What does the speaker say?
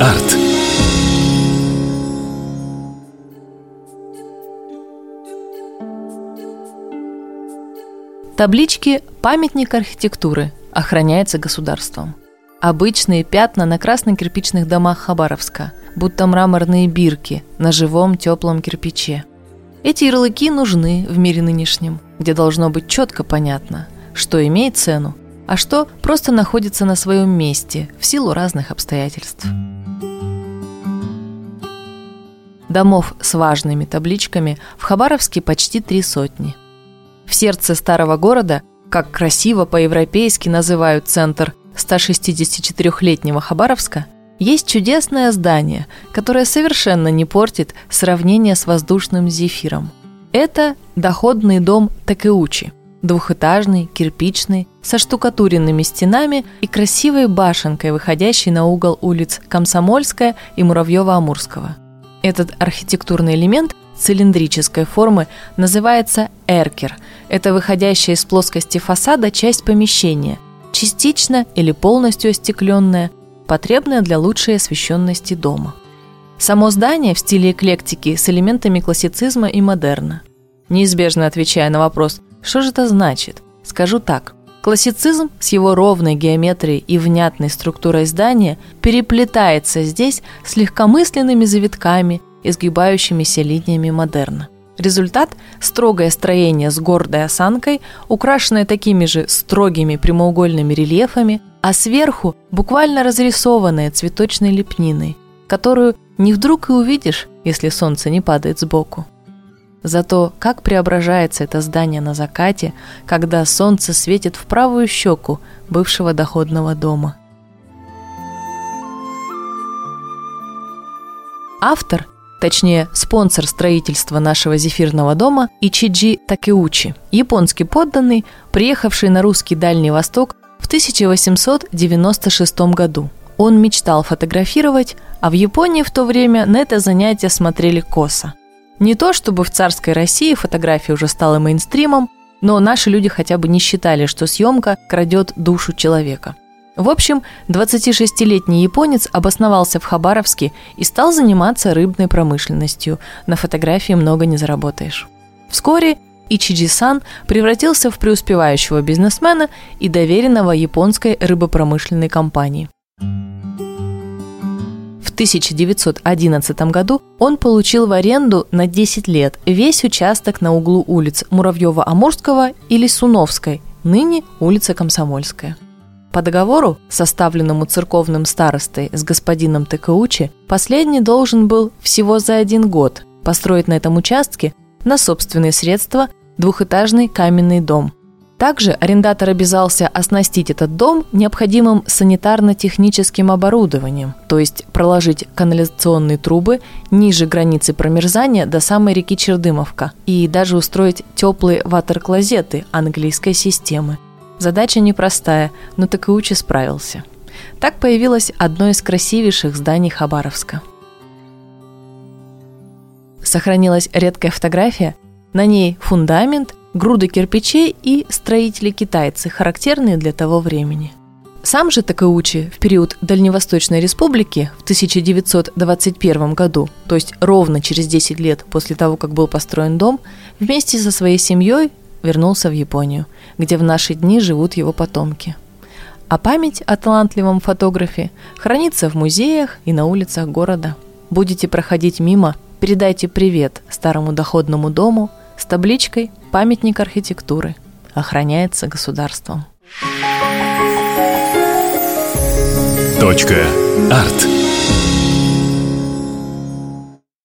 Арт. Таблички «Памятник архитектуры» охраняется государством. Обычные пятна на красно-кирпичных домах Хабаровска, будто мраморные бирки на живом теплом кирпиче. Эти ярлыки нужны в мире нынешнем, где должно быть четко понятно, что имеет цену, а что просто находится на своем месте в силу разных обстоятельств. Домов с важными табличками в Хабаровске почти три сотни. В сердце старого города, как красиво по-европейски называют центр 164-летнего Хабаровска, есть чудесное здание, которое совершенно не портит сравнение с воздушным зефиром. Это доходный дом Такеучи. Двухэтажный, кирпичный, со штукатуренными стенами и красивой башенкой, выходящей на угол улиц Комсомольская и Муравьева-Амурского. Этот архитектурный элемент цилиндрической формы называется эркер. Это выходящая из плоскости фасада часть помещения, частично или полностью остекленная, потребная для лучшей освещенности дома. Само здание в стиле эклектики с элементами классицизма и модерна. Неизбежно отвечая на вопрос «что же это значит?», скажу так. Классицизм с его ровной геометрией и внятной структурой здания переплетается здесь с легкомысленными завитками, изгибающимися линиями модерна. Результат – строгое строение с гордой осанкой, украшенное такими же строгими прямоугольными рельефами, а сверху буквально разрисованная цветочной лепниной, которую не вдруг и увидишь, если солнце не падает сбоку. Зато как преображается это здание на закате, когда солнце светит в правую щеку бывшего доходного дома. Автор точнее спонсор строительства нашего зефирного дома Ичиджи Такеучи, японский подданный, приехавший на русский Дальний Восток в 1896 году. Он мечтал фотографировать, а в Японии в то время на это занятие смотрели косо. Не то чтобы в царской России фотография уже стала мейнстримом, но наши люди хотя бы не считали, что съемка крадет душу человека – в общем, 26-летний японец обосновался в Хабаровске и стал заниматься рыбной промышленностью. На фотографии много не заработаешь. Вскоре Ичиджи-сан превратился в преуспевающего бизнесмена и доверенного японской рыбопромышленной компании. В 1911 году он получил в аренду на 10 лет весь участок на углу улиц Муравьева-Амурского и Лисуновской, ныне улица Комсомольская – по договору, составленному церковным старостой с господином Текаучи, последний должен был всего за один год построить на этом участке на собственные средства двухэтажный каменный дом. Также арендатор обязался оснастить этот дом необходимым санитарно-техническим оборудованием, то есть проложить канализационные трубы ниже границы промерзания до самой реки Чердымовка и даже устроить теплые ватер-клозеты английской системы – Задача непростая, но Такаучи справился. Так появилось одно из красивейших зданий Хабаровска. Сохранилась редкая фотография. На ней фундамент, груды кирпичей и строители-китайцы, характерные для того времени. Сам же Такаучи в период Дальневосточной Республики в 1921 году, то есть ровно через 10 лет после того, как был построен дом, вместе со своей семьей вернулся в Японию, где в наши дни живут его потомки. А память о талантливом фотографе хранится в музеях и на улицах города. Будете проходить мимо, передайте привет старому доходному дому с табличкой «Памятник архитектуры». Охраняется государством. Точка. Арт.